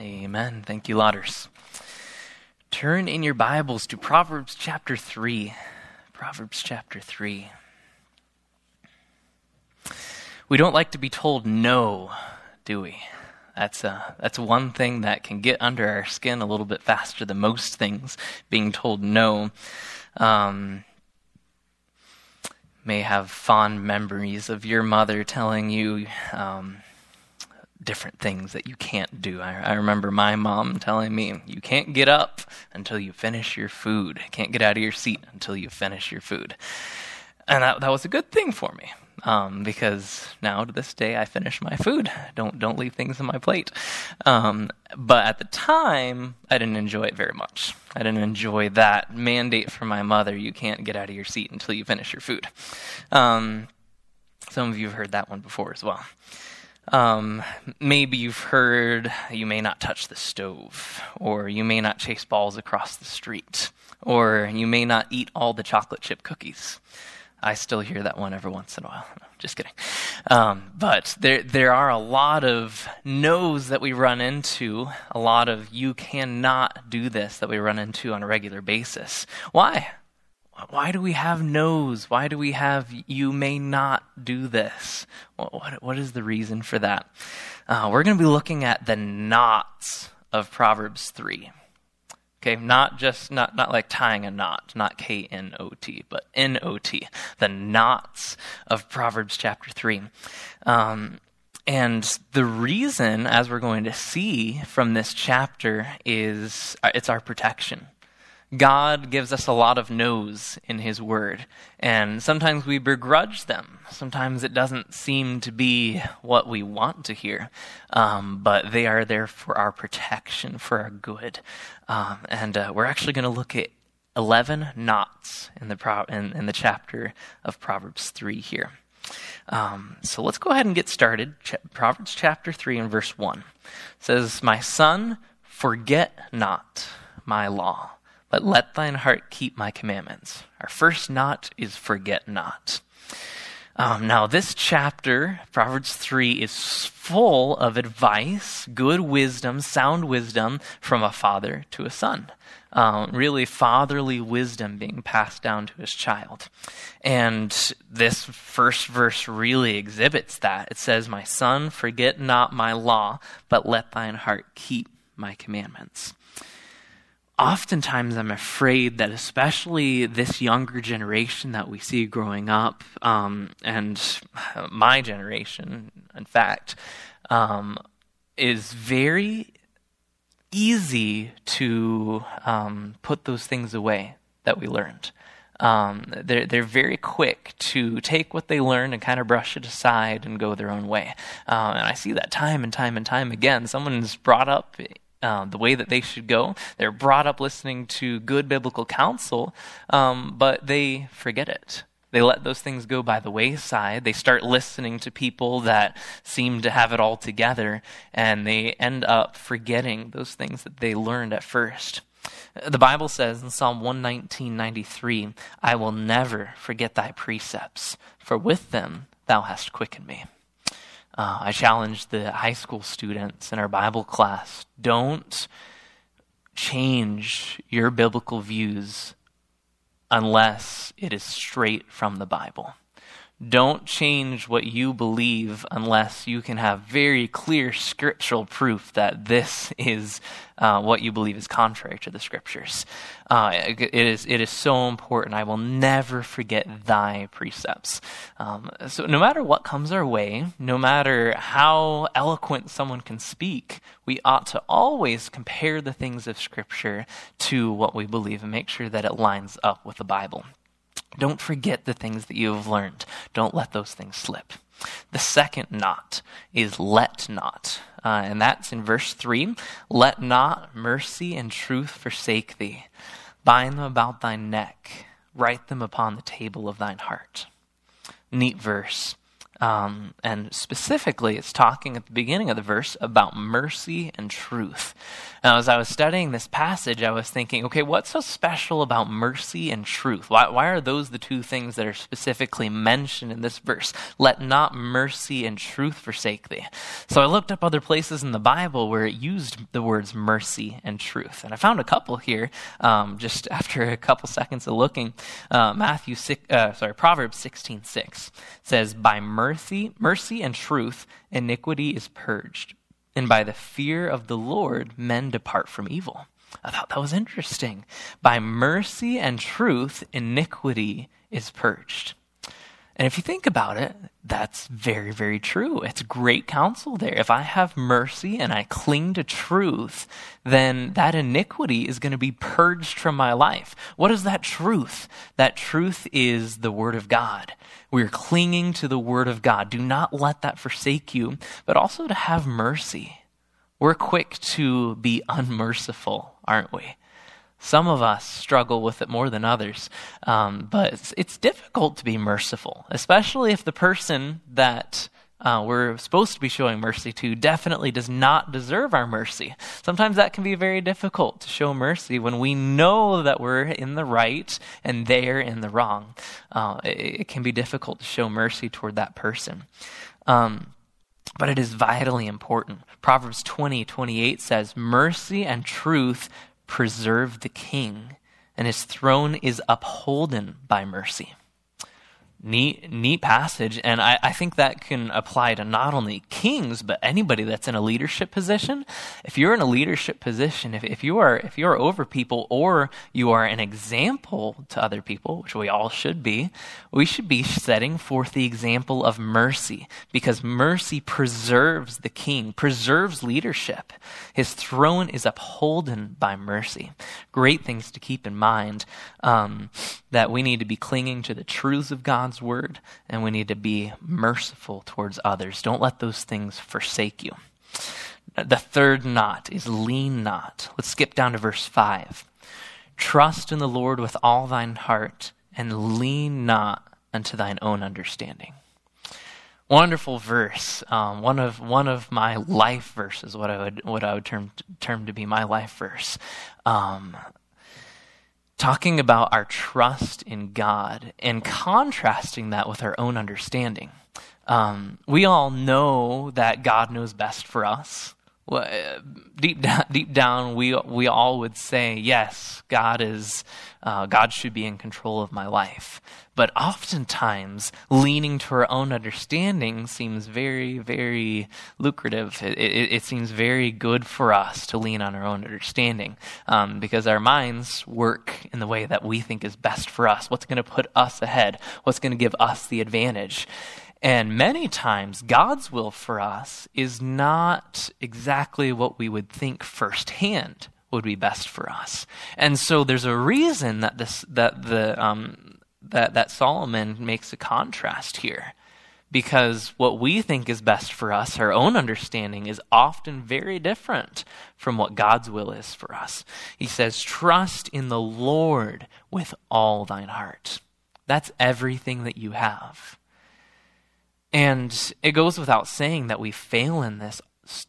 Amen. Thank you, Lauders. Turn in your Bibles to Proverbs chapter 3. Proverbs chapter 3. We don't like to be told no, do we? That's, uh, that's one thing that can get under our skin a little bit faster than most things, being told no. Um, may have fond memories of your mother telling you, um, different things that you can't do. I, I, remember my mom telling me, you can't get up until you finish your food. can't get out of your seat until you finish your food. And that, that was a good thing for me. Um, because now to this day I finish my food. Don't don't leave things on my plate. Um, but at the time, I didn't enjoy it very much. I didn't enjoy that mandate from my mother: you can't get out of your seat until you finish your food. Um, some of you have heard that one before as well. Um, maybe you've heard you may not touch the stove, or you may not chase balls across the street, or you may not eat all the chocolate chip cookies. I still hear that one every once in a while. No, just kidding. Um, but there, there are a lot of no's that we run into, a lot of you cannot do this that we run into on a regular basis. Why? Why do we have no's? Why do we have you may not do this? What, what, what is the reason for that? Uh, we're going to be looking at the knots of Proverbs 3. Okay, not just, not, not like tying a knot, not K N O T, but N O T, the knots of Proverbs chapter 3. Um, and the reason, as we're going to see from this chapter, is uh, it's our protection. God gives us a lot of no's in His Word, and sometimes we begrudge them. Sometimes it doesn't seem to be what we want to hear, um, but they are there for our protection, for our good. Um, and uh, we're actually going to look at 11 knots in the, Pro- in, in, the chapter of Proverbs 3 here. Um, so let's go ahead and get started. Ch- Proverbs chapter 3 and verse 1 it says, My son, forget not my law but let thine heart keep my commandments. Our first knot is forget not. Um, now, this chapter, Proverbs 3, is full of advice, good wisdom, sound wisdom from a father to a son. Um, really, fatherly wisdom being passed down to his child. And this first verse really exhibits that. It says, My son, forget not my law, but let thine heart keep my commandments oftentimes I'm afraid that, especially this younger generation that we see growing up, um, and my generation, in fact, um, is very easy to um, put those things away that we learned. Um, they're they're very quick to take what they learn and kind of brush it aside and go their own way. Um, and I see that time and time and time again. Someone's brought up uh, the way that they should go. They're brought up listening to good biblical counsel, um, but they forget it. They let those things go by the wayside. They start listening to people that seem to have it all together, and they end up forgetting those things that they learned at first. The Bible says in Psalm 119:93, "I will never forget thy precepts, for with them thou hast quickened me." Uh, I challenge the high school students in our Bible class don't change your biblical views unless it is straight from the Bible. Don't change what you believe unless you can have very clear scriptural proof that this is uh, what you believe is contrary to the scriptures. Uh, it, is, it is so important. I will never forget thy precepts. Um, so, no matter what comes our way, no matter how eloquent someone can speak, we ought to always compare the things of scripture to what we believe and make sure that it lines up with the Bible. Don't forget the things that you have learned. Don't let those things slip. The second not is let not. Uh, and that's in verse 3. Let not mercy and truth forsake thee. Bind them about thy neck. Write them upon the table of thine heart. Neat verse. Um, and specifically, it's talking at the beginning of the verse about mercy and truth. Now, as I was studying this passage, I was thinking, okay, what's so special about mercy and truth? Why, why are those the two things that are specifically mentioned in this verse? Let not mercy and truth forsake thee. So I looked up other places in the Bible where it used the words mercy and truth. And I found a couple here um, just after a couple seconds of looking. Uh, Matthew, six, uh, sorry, Proverbs 16 6 says, By mercy, mercy and truth, iniquity is purged. And by the fear of the Lord, men depart from evil. I thought that was interesting. By mercy and truth, iniquity is purged. And if you think about it, that's very, very true. It's great counsel there. If I have mercy and I cling to truth, then that iniquity is going to be purged from my life. What is that truth? That truth is the Word of God. We're clinging to the Word of God. Do not let that forsake you, but also to have mercy. We're quick to be unmerciful, aren't we? Some of us struggle with it more than others, um, but it's, it's, difficult to be merciful, especially if the person that uh, we're supposed to be showing mercy to definitely does not deserve our mercy. Sometimes that can be very difficult to show mercy when we know that we're in the right and they're in the wrong. Uh, it, it, can be difficult to show mercy toward that person. Um, but it is vitally important. Proverbs 20, 28 says, Mercy and truth preserve the king, and his throne is upholden by mercy. Neat, neat passage, and I, I, think that can apply to not only kings but anybody that's in a leadership position. If you're in a leadership position, if, if you are if you are over people or you are an example to other people, which we all should be, we should be setting forth the example of mercy because mercy preserves the king, preserves leadership. His throne is upholden by mercy. Great things to keep in mind um, that we need to be clinging to the truths of God's word, and we need to be merciful towards others. Don't let those things forsake you. The third not is lean not. Let's skip down to verse 5. Trust in the Lord with all thine heart, and lean not unto thine own understanding. Wonderful verse. Um, one of one of my life verses. What I would what I would term term to be my life verse. Um, talking about our trust in God and contrasting that with our own understanding. Um, we all know that God knows best for us. Deep down, deep down, we we all would say, "Yes, God is, uh, God should be in control of my life." But oftentimes, leaning to our own understanding seems very, very lucrative. It, it, it seems very good for us to lean on our own understanding um, because our minds work in the way that we think is best for us. What's going to put us ahead? What's going to give us the advantage? And many times, God's will for us is not exactly what we would think firsthand would be best for us. And so there's a reason that this that the um, that, that Solomon makes a contrast here. Because what we think is best for us, our own understanding, is often very different from what God's will is for us. He says, Trust in the Lord with all thine heart. That's everything that you have. And it goes without saying that we fail in this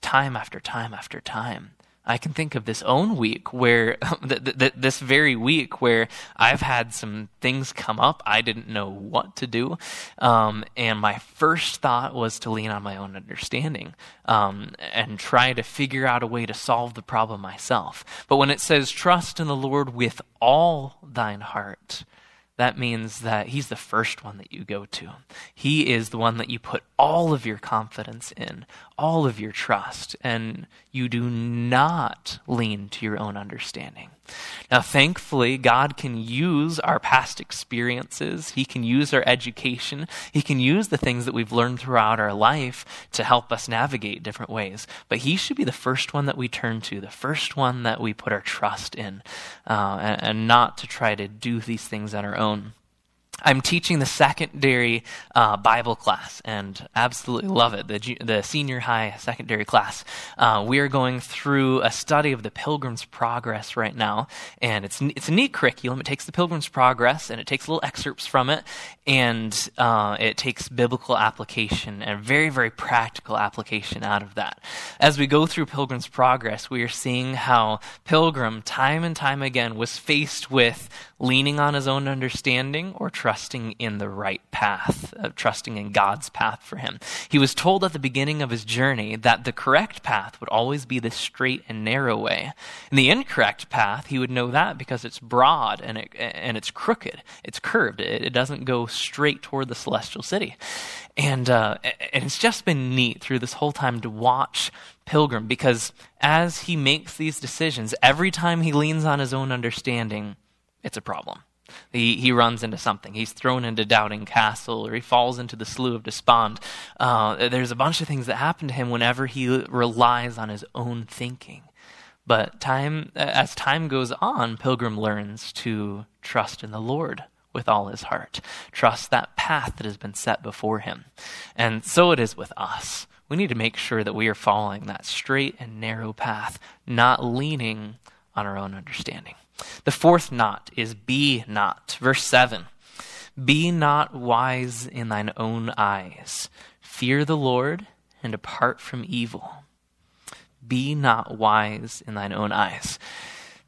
time after time after time. I can think of this own week where, th- th- this very week where I've had some things come up. I didn't know what to do. Um, and my first thought was to lean on my own understanding um, and try to figure out a way to solve the problem myself. But when it says, trust in the Lord with all thine heart, that means that he's the first one that you go to. He is the one that you put all of your confidence in, all of your trust, and you do not lean to your own understanding. Now, thankfully, God can use our past experiences, He can use our education, He can use the things that we've learned throughout our life to help us navigate different ways. But He should be the first one that we turn to, the first one that we put our trust in, uh, and, and not to try to do these things on our own. I'm teaching the secondary uh, Bible class and absolutely love it, the, the senior high secondary class. Uh, we are going through a study of the Pilgrim's Progress right now, and it's, it's a neat curriculum. It takes the Pilgrim's Progress and it takes little excerpts from it, and uh, it takes biblical application and very, very practical application out of that. As we go through Pilgrim's Progress, we are seeing how Pilgrim, time and time again, was faced with leaning on his own understanding or trusting in the right path, uh, trusting in God's path for him. He was told at the beginning of his journey that the correct path would always be the straight and narrow way. And the incorrect path, he would know that because it's broad and, it, and it's crooked, it's curved, it, it doesn't go straight toward the celestial city. And, uh, and it's just been neat through this whole time to watch Pilgrim because as he makes these decisions, every time he leans on his own understanding, it's a problem. He, he runs into something. He's thrown into Doubting Castle, or he falls into the Slough of Despond. Uh, there's a bunch of things that happen to him whenever he relies on his own thinking. But time, as time goes on, Pilgrim learns to trust in the Lord with all his heart, trust that path that has been set before him. And so it is with us. We need to make sure that we are following that straight and narrow path, not leaning on our own understanding. The fourth not is be not. Verse 7 Be not wise in thine own eyes. Fear the Lord and depart from evil. Be not wise in thine own eyes.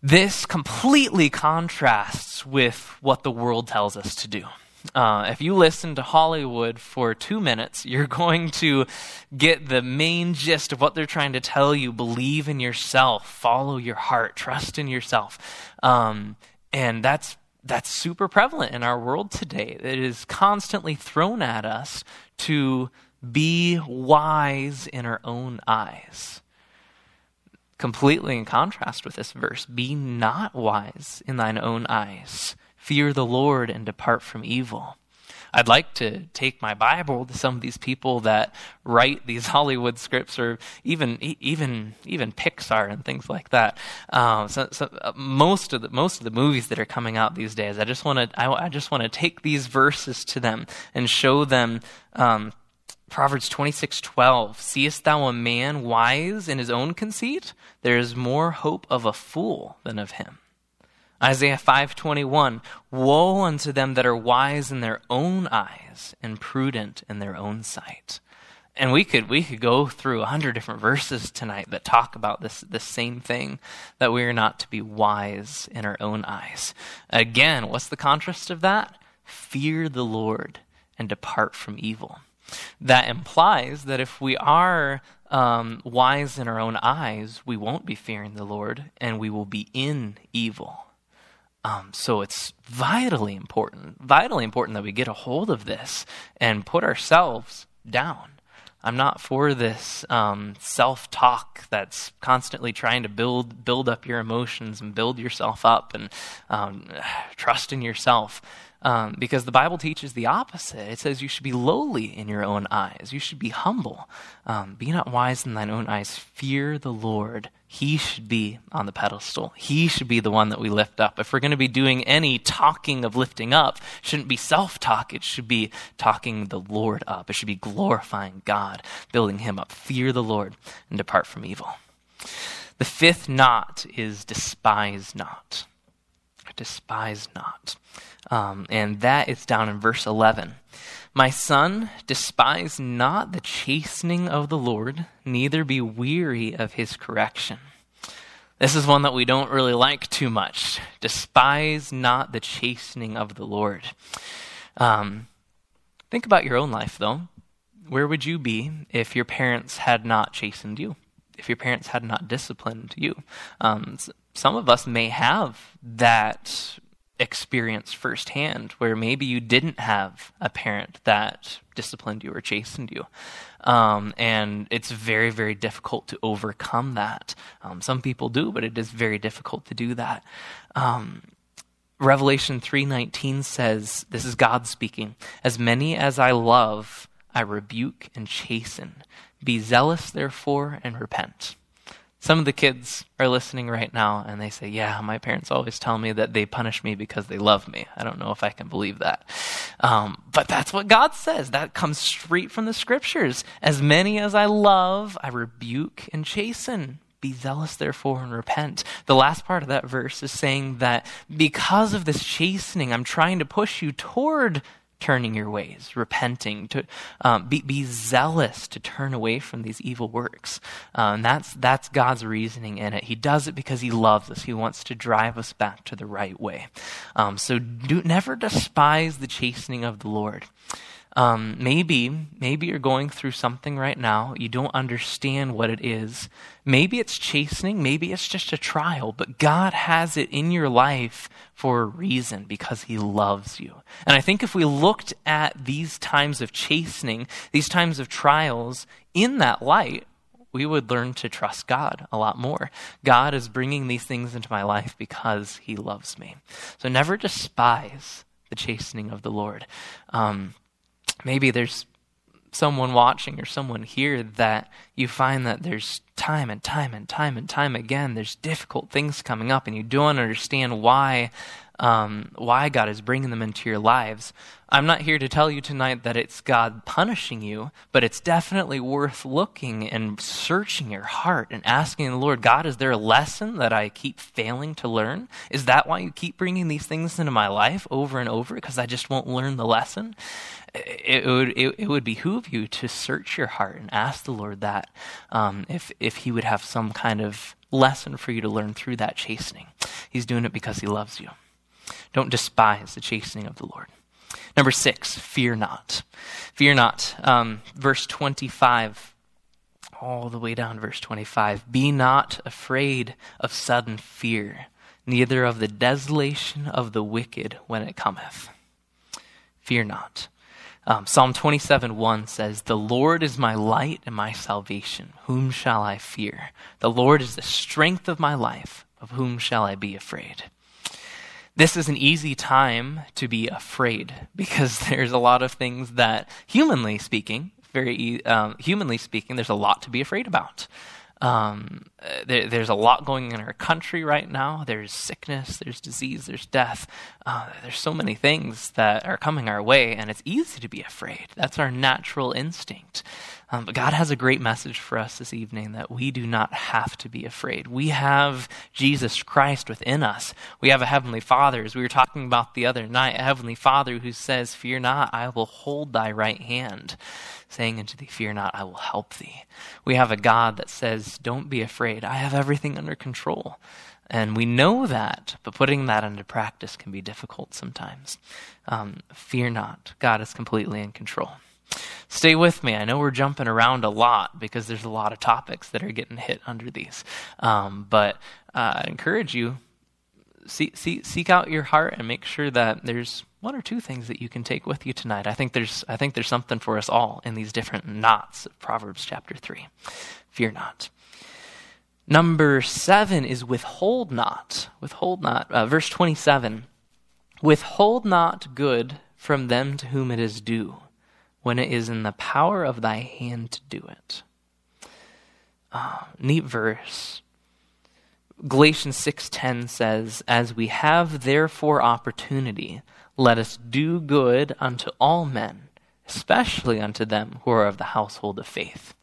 This completely contrasts with what the world tells us to do. Uh, if you listen to Hollywood for two minutes, you're going to get the main gist of what they're trying to tell you. Believe in yourself, follow your heart, trust in yourself. Um, and that's that's super prevalent in our world today. It is constantly thrown at us to be wise in our own eyes. Completely in contrast with this verse, be not wise in thine own eyes. Fear the Lord and depart from evil. I'd like to take my Bible to some of these people that write these Hollywood scripts, or even even even Pixar and things like that. Um, so, so uh, most of the most of the movies that are coming out these days, I just want to I, I, just want to take these verses to them and show them. Um, Proverbs 26:12 Seest thou a man wise in his own conceit there is more hope of a fool than of him Isaiah 5:21 Woe unto them that are wise in their own eyes and prudent in their own sight. And we could we could go through a hundred different verses tonight that talk about this this same thing that we are not to be wise in our own eyes. Again, what's the contrast of that? Fear the Lord and depart from evil. That implies that if we are um, wise in our own eyes, we won't be fearing the Lord and we will be in evil. Um, so it's vitally important, vitally important that we get a hold of this and put ourselves down. I'm not for this um, self-talk that's constantly trying to build build up your emotions and build yourself up and um, trust in yourself. Um, because the Bible teaches the opposite. It says you should be lowly in your own eyes. You should be humble. Um, be not wise in thine own eyes. Fear the Lord. He should be on the pedestal. He should be the one that we lift up. If we're going to be doing any talking of lifting up, shouldn't be self talk. It should be talking the Lord up. It should be glorifying God, building Him up. Fear the Lord and depart from evil. The fifth not is despise not. Despise not. Um, and that is down in verse 11. My son, despise not the chastening of the Lord, neither be weary of his correction. This is one that we don't really like too much. Despise not the chastening of the Lord. Um, think about your own life, though. Where would you be if your parents had not chastened you? If your parents had not disciplined you? Um, some of us may have that experience firsthand where maybe you didn't have a parent that disciplined you or chastened you. Um, and it's very, very difficult to overcome that. Um, some people do, but it is very difficult to do that. Um, Revelation 3:19 says, this is God speaking, as many as I love, I rebuke and chasten. Be zealous therefore and repent. Some of the kids are listening right now and they say, Yeah, my parents always tell me that they punish me because they love me. I don't know if I can believe that. Um, but that's what God says. That comes straight from the scriptures. As many as I love, I rebuke and chasten. Be zealous, therefore, and repent. The last part of that verse is saying that because of this chastening, I'm trying to push you toward turning your ways, repenting, to um, be, be zealous to turn away from these evil works. And that's, that's God's reasoning in it. He does it because He loves us. He wants to drive us back to the right way. Um, so do, never despise the chastening of the Lord. Um, maybe, maybe you're going through something right now. You don't understand what it is. Maybe it's chastening. Maybe it's just a trial. But God has it in your life for a reason because He loves you. And I think if we looked at these times of chastening, these times of trials in that light, we would learn to trust God a lot more. God is bringing these things into my life because He loves me. So never despise the chastening of the Lord. Um, maybe there's someone watching or someone here that you find that there's time and time and time and time again there's difficult things coming up and you don't understand why um, why God is bringing them into your lives. I'm not here to tell you tonight that it's God punishing you, but it's definitely worth looking and searching your heart and asking the Lord, God, is there a lesson that I keep failing to learn? Is that why you keep bringing these things into my life over and over? Because I just won't learn the lesson? It, would it, it, would behoove you to search your heart and ask the Lord that um, if if He would have some kind of lesson for you to learn through that chastening. He's doing it because He loves you. Don't despise the chastening of the Lord. Number six, fear not. Fear not. Um, verse 25, all the way down verse 25. Be not afraid of sudden fear, neither of the desolation of the wicked when it cometh. Fear not. Um, Psalm 27 1 says, The Lord is my light and my salvation. Whom shall I fear? The Lord is the strength of my life. Of whom shall I be afraid? This is an easy time to be afraid because there's a lot of things that, humanly speaking, very um, humanly speaking, there's a lot to be afraid about. Um, there, there's a lot going in our country right now. There's sickness, there's disease, there's death. Uh, there's so many things that are coming our way, and it's easy to be afraid. That's our natural instinct. Um, but God has a great message for us this evening that we do not have to be afraid. We have Jesus Christ within us. We have a Heavenly Father, as we were talking about the other night, a Heavenly Father who says, Fear not, I will hold thy right hand, saying unto thee, Fear not, I will help thee. We have a God that says, Don't be afraid, I have everything under control. And we know that, but putting that into practice can be difficult sometimes. Um, fear not, God is completely in control. Stay with me. I know we're jumping around a lot because there's a lot of topics that are getting hit under these. Um, but uh, I encourage you see, see, seek out your heart and make sure that there's one or two things that you can take with you tonight. I think there's I think there's something for us all in these different knots of Proverbs chapter three. Fear not. Number seven is withhold not. Withhold not. Uh, verse twenty-seven. Withhold not good from them to whom it is due when it is in the power of thy hand to do it. Uh, neat verse. Galatians 6:10 says, "As we have therefore opportunity, let us do good unto all men, especially unto them who are of the household of faith."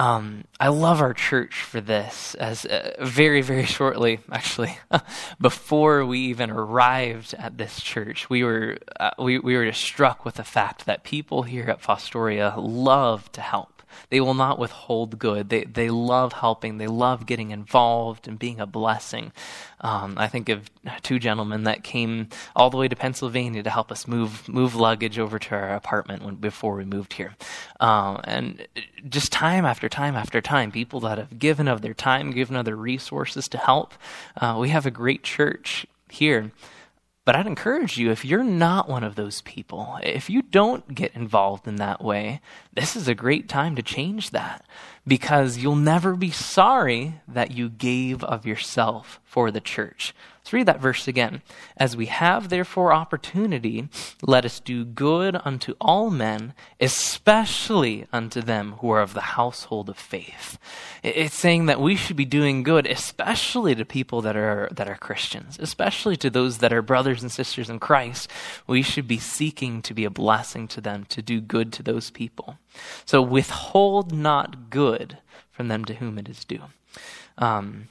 Um, I love our church for this. As uh, very, very shortly, actually, before we even arrived at this church, we were uh, we we were just struck with the fact that people here at Fostoria love to help. They will not withhold good. They, they love helping. They love getting involved and being a blessing. Um, I think of two gentlemen that came all the way to Pennsylvania to help us move move luggage over to our apartment when, before we moved here. Um, and just time after time after time, people that have given of their time, given of their resources to help. Uh, we have a great church here. But I'd encourage you, if you're not one of those people, if you don't get involved in that way, this is a great time to change that because you'll never be sorry that you gave of yourself for the church. Let's read that verse again. As we have therefore opportunity, let us do good unto all men, especially unto them who are of the household of faith. It's saying that we should be doing good, especially to people that are, that are Christians, especially to those that are brothers and sisters in Christ. We should be seeking to be a blessing to them, to do good to those people. So withhold not good from them to whom it is due. Um,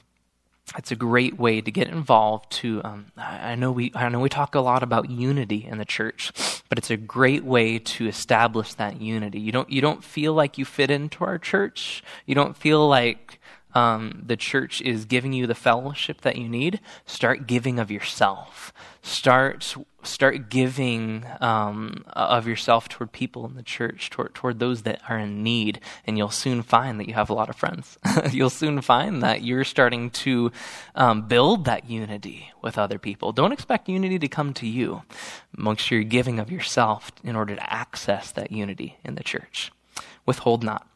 it's a great way to get involved to um, I, know we i know we talk a lot about unity in the church but it's a great way to establish that unity. You don't you don't feel like you fit into our church. You don't feel like um, the church is giving you the fellowship that you need, start giving of yourself. Start start giving um, of yourself toward people in the church, toward, toward those that are in need, and you'll soon find that you have a lot of friends. you'll soon find that you're starting to um, build that unity with other people. Don't expect unity to come to you. Sure you're giving of yourself in order to access that unity in the church. Withhold not.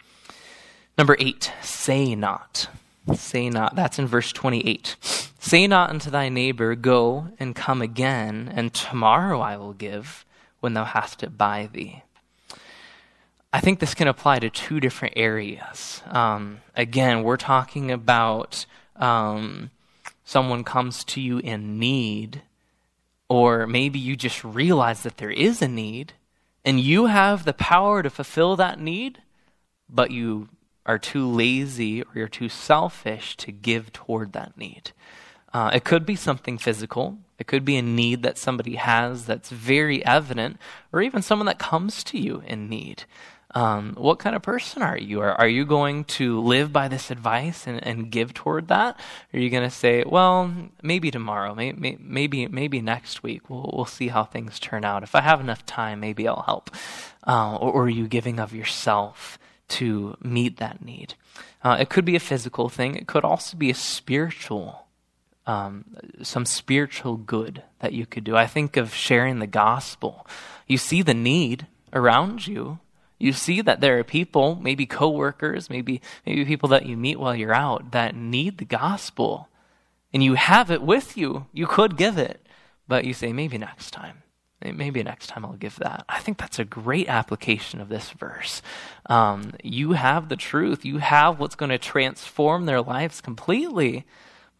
Number eight, say not. Say not. That's in verse 28. Say not unto thy neighbor, Go and come again, and tomorrow I will give when thou hast it by thee. I think this can apply to two different areas. Um, again, we're talking about um, someone comes to you in need, or maybe you just realize that there is a need, and you have the power to fulfill that need, but you are too lazy or you're too selfish to give toward that need. Uh, it could be something physical. It could be a need that somebody has that's very evident, or even someone that comes to you in need. Um, what kind of person are you? Are, are you going to live by this advice and, and give toward that? Are you going to say, well, maybe tomorrow, maybe, maybe, maybe next week, we'll, we'll see how things turn out. If I have enough time, maybe I'll help. Uh, or, or are you giving of yourself to meet that need. Uh, it could be a physical thing, it could also be a spiritual, um, some spiritual good that you could do. I think of sharing the gospel. You see the need around you. You see that there are people, maybe coworkers, maybe maybe people that you meet while you're out that need the gospel. And you have it with you. You could give it, but you say maybe next time. Maybe next time I'll give that. I think that's a great application of this verse. Um, you have the truth, you have what's going to transform their lives completely.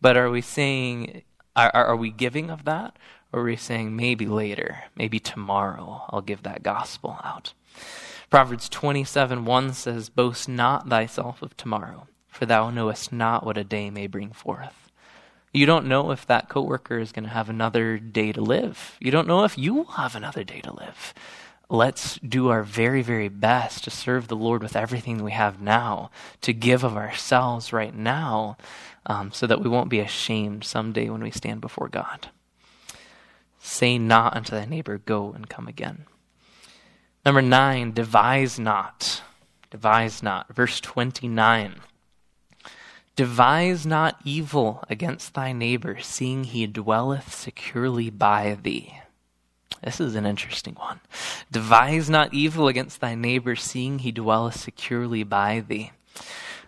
But are we saying, are, are we giving of that? Or are we saying maybe later, maybe tomorrow, I'll give that gospel out? Proverbs 27 1 says, Boast not thyself of tomorrow, for thou knowest not what a day may bring forth. You don't know if that coworker is going to have another day to live. You don't know if you will have another day to live. Let's do our very, very best to serve the Lord with everything we have now, to give of ourselves right now, um, so that we won't be ashamed someday when we stand before God. Say not unto thy neighbor, Go and come again. Number nine, devise not. Devise not. Verse 29. Devise not evil against thy neighbor, seeing he dwelleth securely by thee. This is an interesting one. Devise not evil against thy neighbor, seeing he dwelleth securely by thee.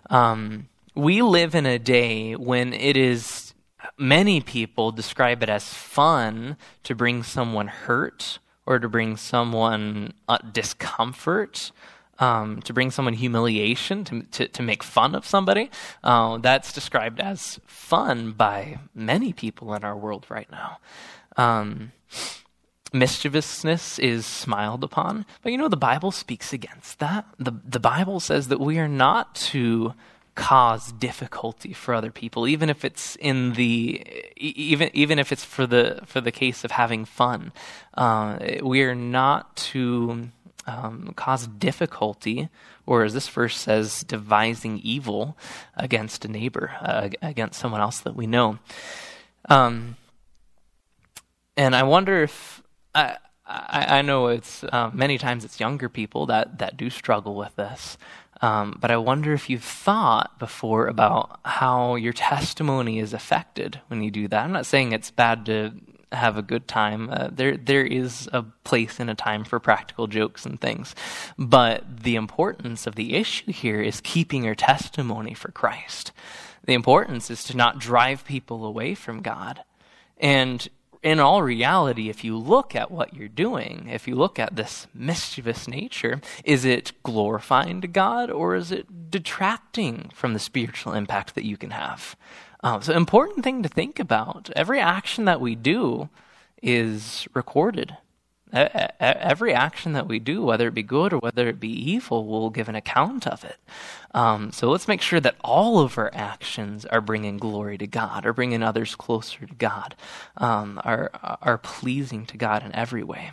Um, we live in a day when it is, many people describe it as fun to bring someone hurt or to bring someone uh, discomfort um, to bring someone humiliation, to, to, to make fun of somebody. Uh, that's described as fun by many people in our world right now. Um, mischievousness is smiled upon, but you know, the Bible speaks against that. The, the Bible says that we are not to cause difficulty for other people even if it's in the even even if it's for the for the case of having fun uh, we are not to um, cause difficulty, or as this verse says, devising evil against a neighbor, uh, against someone else that we know. Um, and I wonder if I, I, I know it's uh, many times it's younger people that that do struggle with this. Um, but I wonder if you've thought before about how your testimony is affected when you do that. I'm not saying it's bad to have a good time. Uh, there there is a place and a time for practical jokes and things, but the importance of the issue here is keeping your testimony for Christ. The importance is to not drive people away from God. And in all reality, if you look at what you're doing, if you look at this mischievous nature, is it glorifying to God or is it detracting from the spiritual impact that you can have? Um, so, important thing to think about. Every action that we do is recorded. Every action that we do, whether it be good or whether it be evil, will give an account of it. Um, so let's make sure that all of our actions are bringing glory to God, are bringing others closer to God, um, are are pleasing to God in every way.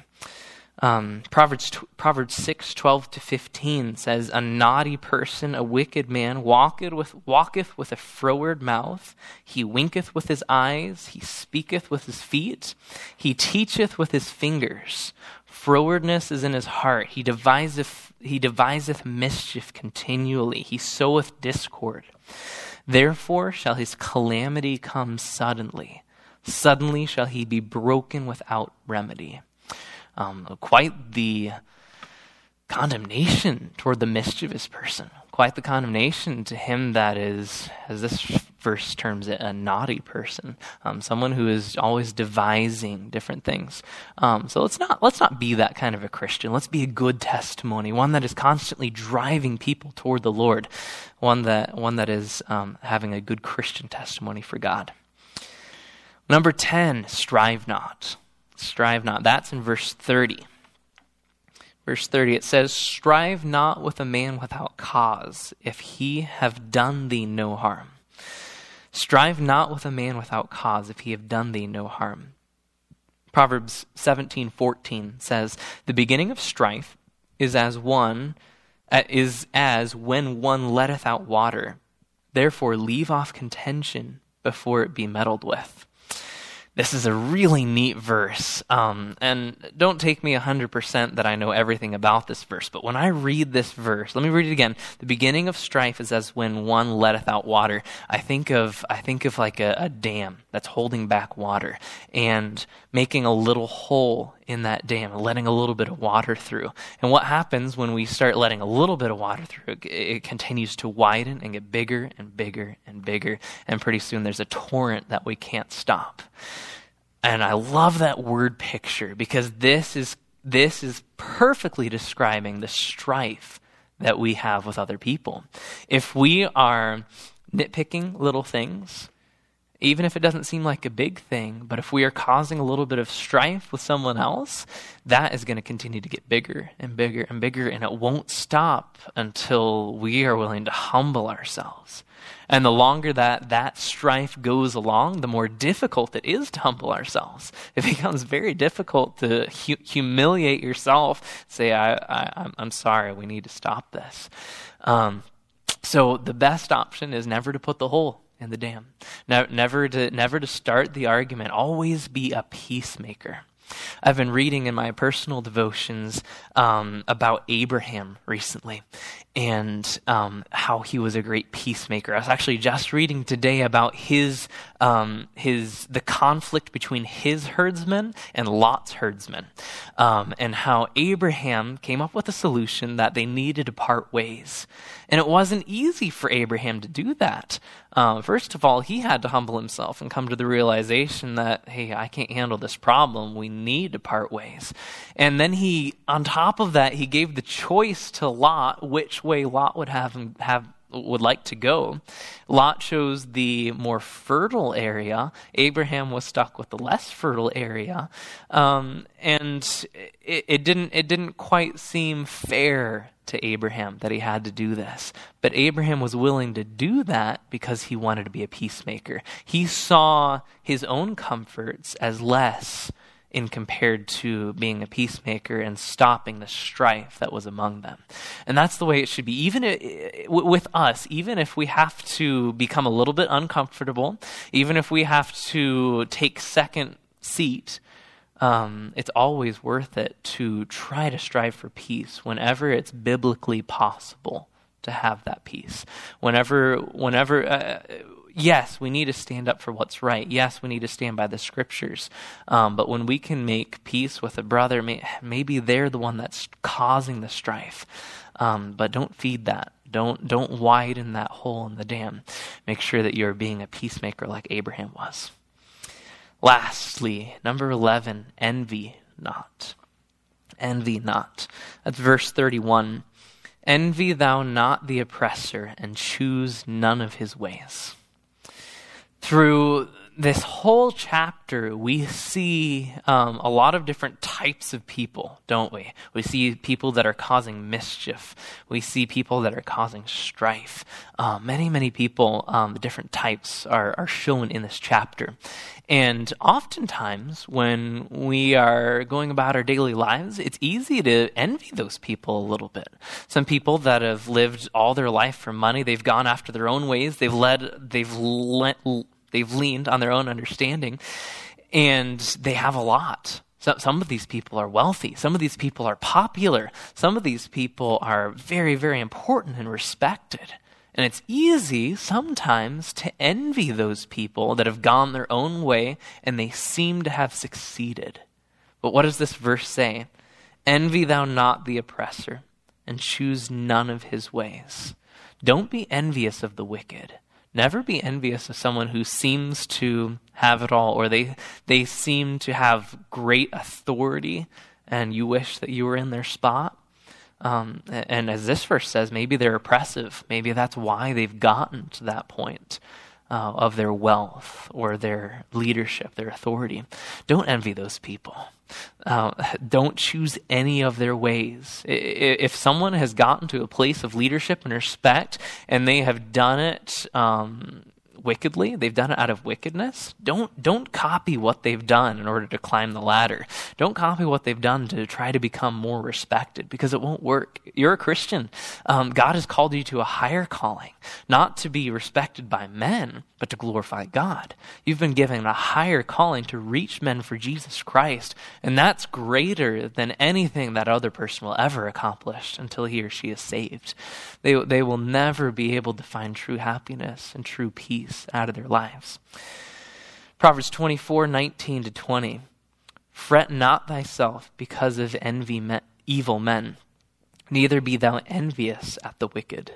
Um, Proverbs, Proverbs 6, 12 to 15 says, A naughty person, a wicked man, walketh with, walketh with a froward mouth. He winketh with his eyes. He speaketh with his feet. He teacheth with his fingers. Frowardness is in his heart. He deviseth, he deviseth mischief continually. He soweth discord. Therefore shall his calamity come suddenly. Suddenly shall he be broken without remedy um, quite the condemnation toward the mischievous person, quite the condemnation to him that is, as this verse terms it, a naughty person, um, someone who is always devising different things. Um, so let's not let's not be that kind of a Christian. Let's be a good testimony, one that is constantly driving people toward the Lord, one that one that is um, having a good Christian testimony for God. Number ten, strive not strive not. That's in verse 30. Verse 30, it says, Strive not with a man without cause, if he have done thee no harm. Strive not with a man without cause, if he have done thee no harm. Proverbs 17:14 says, "The beginning of strife is as one uh, is as when one letteth out water. Therefore leave off contention before it be meddled with." This is a really neat verse. Um, and don't take me 100% that I know everything about this verse, but when I read this verse, let me read it again. The beginning of strife is as when one letteth out water. I think of, I think of like a, a dam that's holding back water and making a little hole in that dam letting a little bit of water through. And what happens when we start letting a little bit of water through? It, it continues to widen and get bigger and bigger and bigger. And pretty soon there's a torrent that we can't stop. And I love that word picture because this is, this is perfectly describing the strife that we have with other people. If we are nitpicking little things, even if it doesn't seem like a big thing, but if we are causing a little bit of strife with someone else, that is going to continue to get bigger and bigger and bigger, and it won't stop until we are willing to humble ourselves. And the longer that that strife goes along, the more difficult it is to humble ourselves. It becomes very difficult to hu- humiliate yourself, say, I, I, I'm sorry, we need to stop this. Um, so the best option is never to put the hole in the dam. never to never to start the argument. Always be a peacemaker. I've been reading in my personal devotions um, about Abraham recently and um, how he was a great peacemaker. I was actually just reading today about his um, his the conflict between his herdsmen and Lot's herdsmen, um, and how Abraham came up with a solution that they needed to part ways. And it wasn't easy for Abraham to do that. Um, first of all, he had to humble himself and come to the realization that, hey, I can't handle this problem. We need to part ways. And then he, on top of that, he gave the choice to Lot which way Lot would have him have would like to go. Lot chose the more fertile area. Abraham was stuck with the less fertile area, um, and it, it, didn't it didn't quite seem fair to Abraham that he had to do this. But Abraham was willing to do that because he wanted to be a peacemaker. He saw his own comforts as less in compared to being a peacemaker and stopping the strife that was among them. And that's the way it should be. Even with us, even if we have to become a little bit uncomfortable, even if we have to take second seat, um, it's always worth it to try to strive for peace whenever it's biblically possible to have that peace. Whenever, whenever, uh, yes, we need to stand up for what's right. Yes, we need to stand by the scriptures. Um, but when we can make peace with a brother, may, maybe they're the one that's causing the strife. Um, but don't feed that. Don't don't widen that hole in the dam. Make sure that you're being a peacemaker like Abraham was. Lastly, number 11, envy not. Envy not. That's verse 31. Envy thou not the oppressor, and choose none of his ways. Through this whole chapter, we see um, a lot of different types of people, don't we? We see people that are causing mischief. We see people that are causing strife. Uh, many, many people, um, the different types, are, are shown in this chapter. And oftentimes, when we are going about our daily lives, it's easy to envy those people a little bit. Some people that have lived all their life for money, they've gone after their own ways, they've led, they've le- They've leaned on their own understanding, and they have a lot. So, some of these people are wealthy. Some of these people are popular. Some of these people are very, very important and respected. And it's easy sometimes to envy those people that have gone their own way and they seem to have succeeded. But what does this verse say? Envy thou not the oppressor, and choose none of his ways. Don't be envious of the wicked, Never be envious of someone who seems to have it all or they, they seem to have great authority and you wish that you were in their spot. Um, and as this verse says, maybe they're oppressive. Maybe that's why they've gotten to that point uh, of their wealth or their leadership, their authority. Don't envy those people. Uh, don't choose any of their ways. If someone has gotten to a place of leadership and respect and they have done it um, wickedly, they've done it out of wickedness, don't, don't copy what they've done in order to climb the ladder. Don't copy what they've done to try to become more respected because it won't work. You're a Christian. Um, God has called you to a higher calling, not to be respected by men, but to glorify God. You've been given a higher calling to reach men for Jesus Christ, and that's greater than anything that other person will ever accomplish until he or she is saved. They, they will never be able to find true happiness and true peace out of their lives. Proverbs 24 19 to 20. Fret not thyself because of envy evil men, neither be thou envious at the wicked,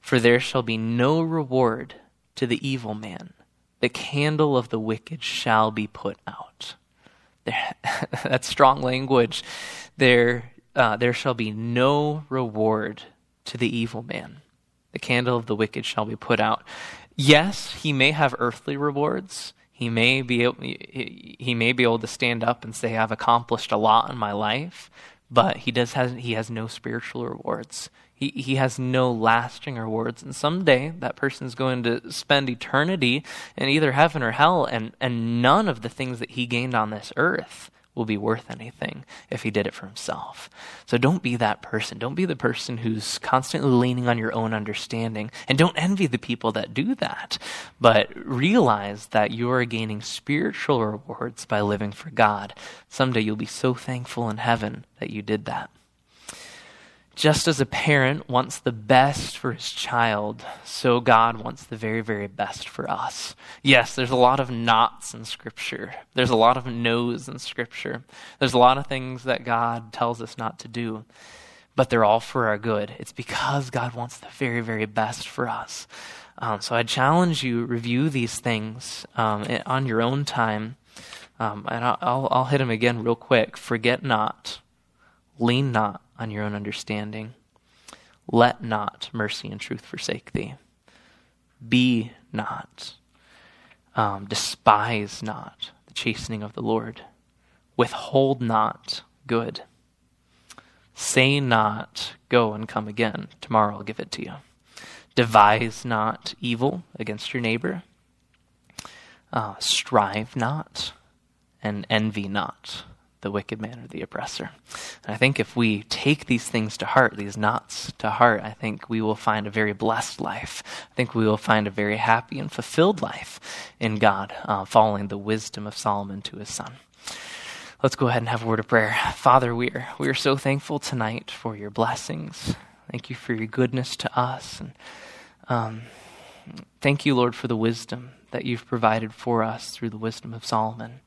for there shall be no reward to the evil man. The candle of the wicked shall be put out. There, that's strong language. There, uh, there shall be no reward to the evil man. The candle of the wicked shall be put out yes, he may have earthly rewards. He may be able, he may be able to stand up and say, "I've accomplished a lot in my life," but he does has he has no spiritual rewards. He he has no lasting rewards, and someday that person is going to spend eternity in either heaven or hell, and and none of the things that he gained on this earth will be worth anything if he did it for himself. So don't be that person. Don't be the person who's constantly leaning on your own understanding. And don't envy the people that do that. But realize that you are gaining spiritual rewards by living for God. Someday you'll be so thankful in heaven that you did that. Just as a parent wants the best for his child, so God wants the very, very best for us. Yes, there's a lot of nots in Scripture. There's a lot of no's in Scripture. There's a lot of things that God tells us not to do, but they're all for our good. It's because God wants the very, very best for us. Um, so I challenge you, review these things um, on your own time. Um, and I'll, I'll hit them again real quick. Forget not, lean not on your own understanding. Let not mercy and truth forsake thee. Be not, um, despise not the chastening of the Lord. Withhold not good. Say not, Go and come again. Tomorrow I'll give it to you. Devise not evil against your neighbor. Uh, strive not, and envy not the wicked man or the oppressor. And I think if we take these things to heart, these nots to heart, I think we will find a very blessed life. I think we will find a very happy and fulfilled life in God, uh, following the wisdom of Solomon to his son. Let's go ahead and have a word of prayer. Father, we are, we are so thankful tonight for your blessings. Thank you for your goodness to us. And um, thank you, Lord, for the wisdom that you've provided for us through the wisdom of Solomon.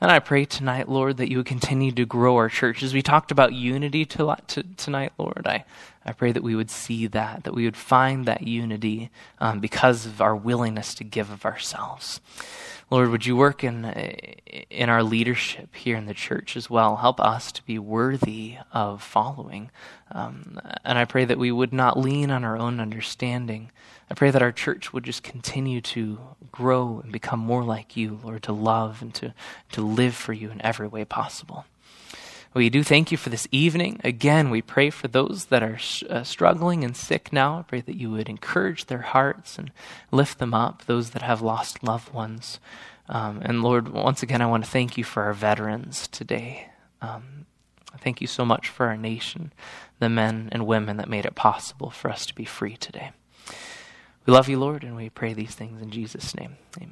And I pray tonight, Lord, that you would continue to grow our church. As we talked about unity to, to, tonight, Lord, I, I pray that we would see that, that we would find that unity um, because of our willingness to give of ourselves. Lord, would you work in, in our leadership here in the church as well? Help us to be worthy of following. Um, and I pray that we would not lean on our own understanding. I pray that our church would just continue to grow and become more like you, Lord, to love and to, to live for you in every way possible. We do thank you for this evening. Again, we pray for those that are uh, struggling and sick now. I pray that you would encourage their hearts and lift them up, those that have lost loved ones. Um, and Lord, once again, I want to thank you for our veterans today. Um, thank you so much for our nation, the men and women that made it possible for us to be free today. We love you, Lord, and we pray these things in Jesus' name. Amen.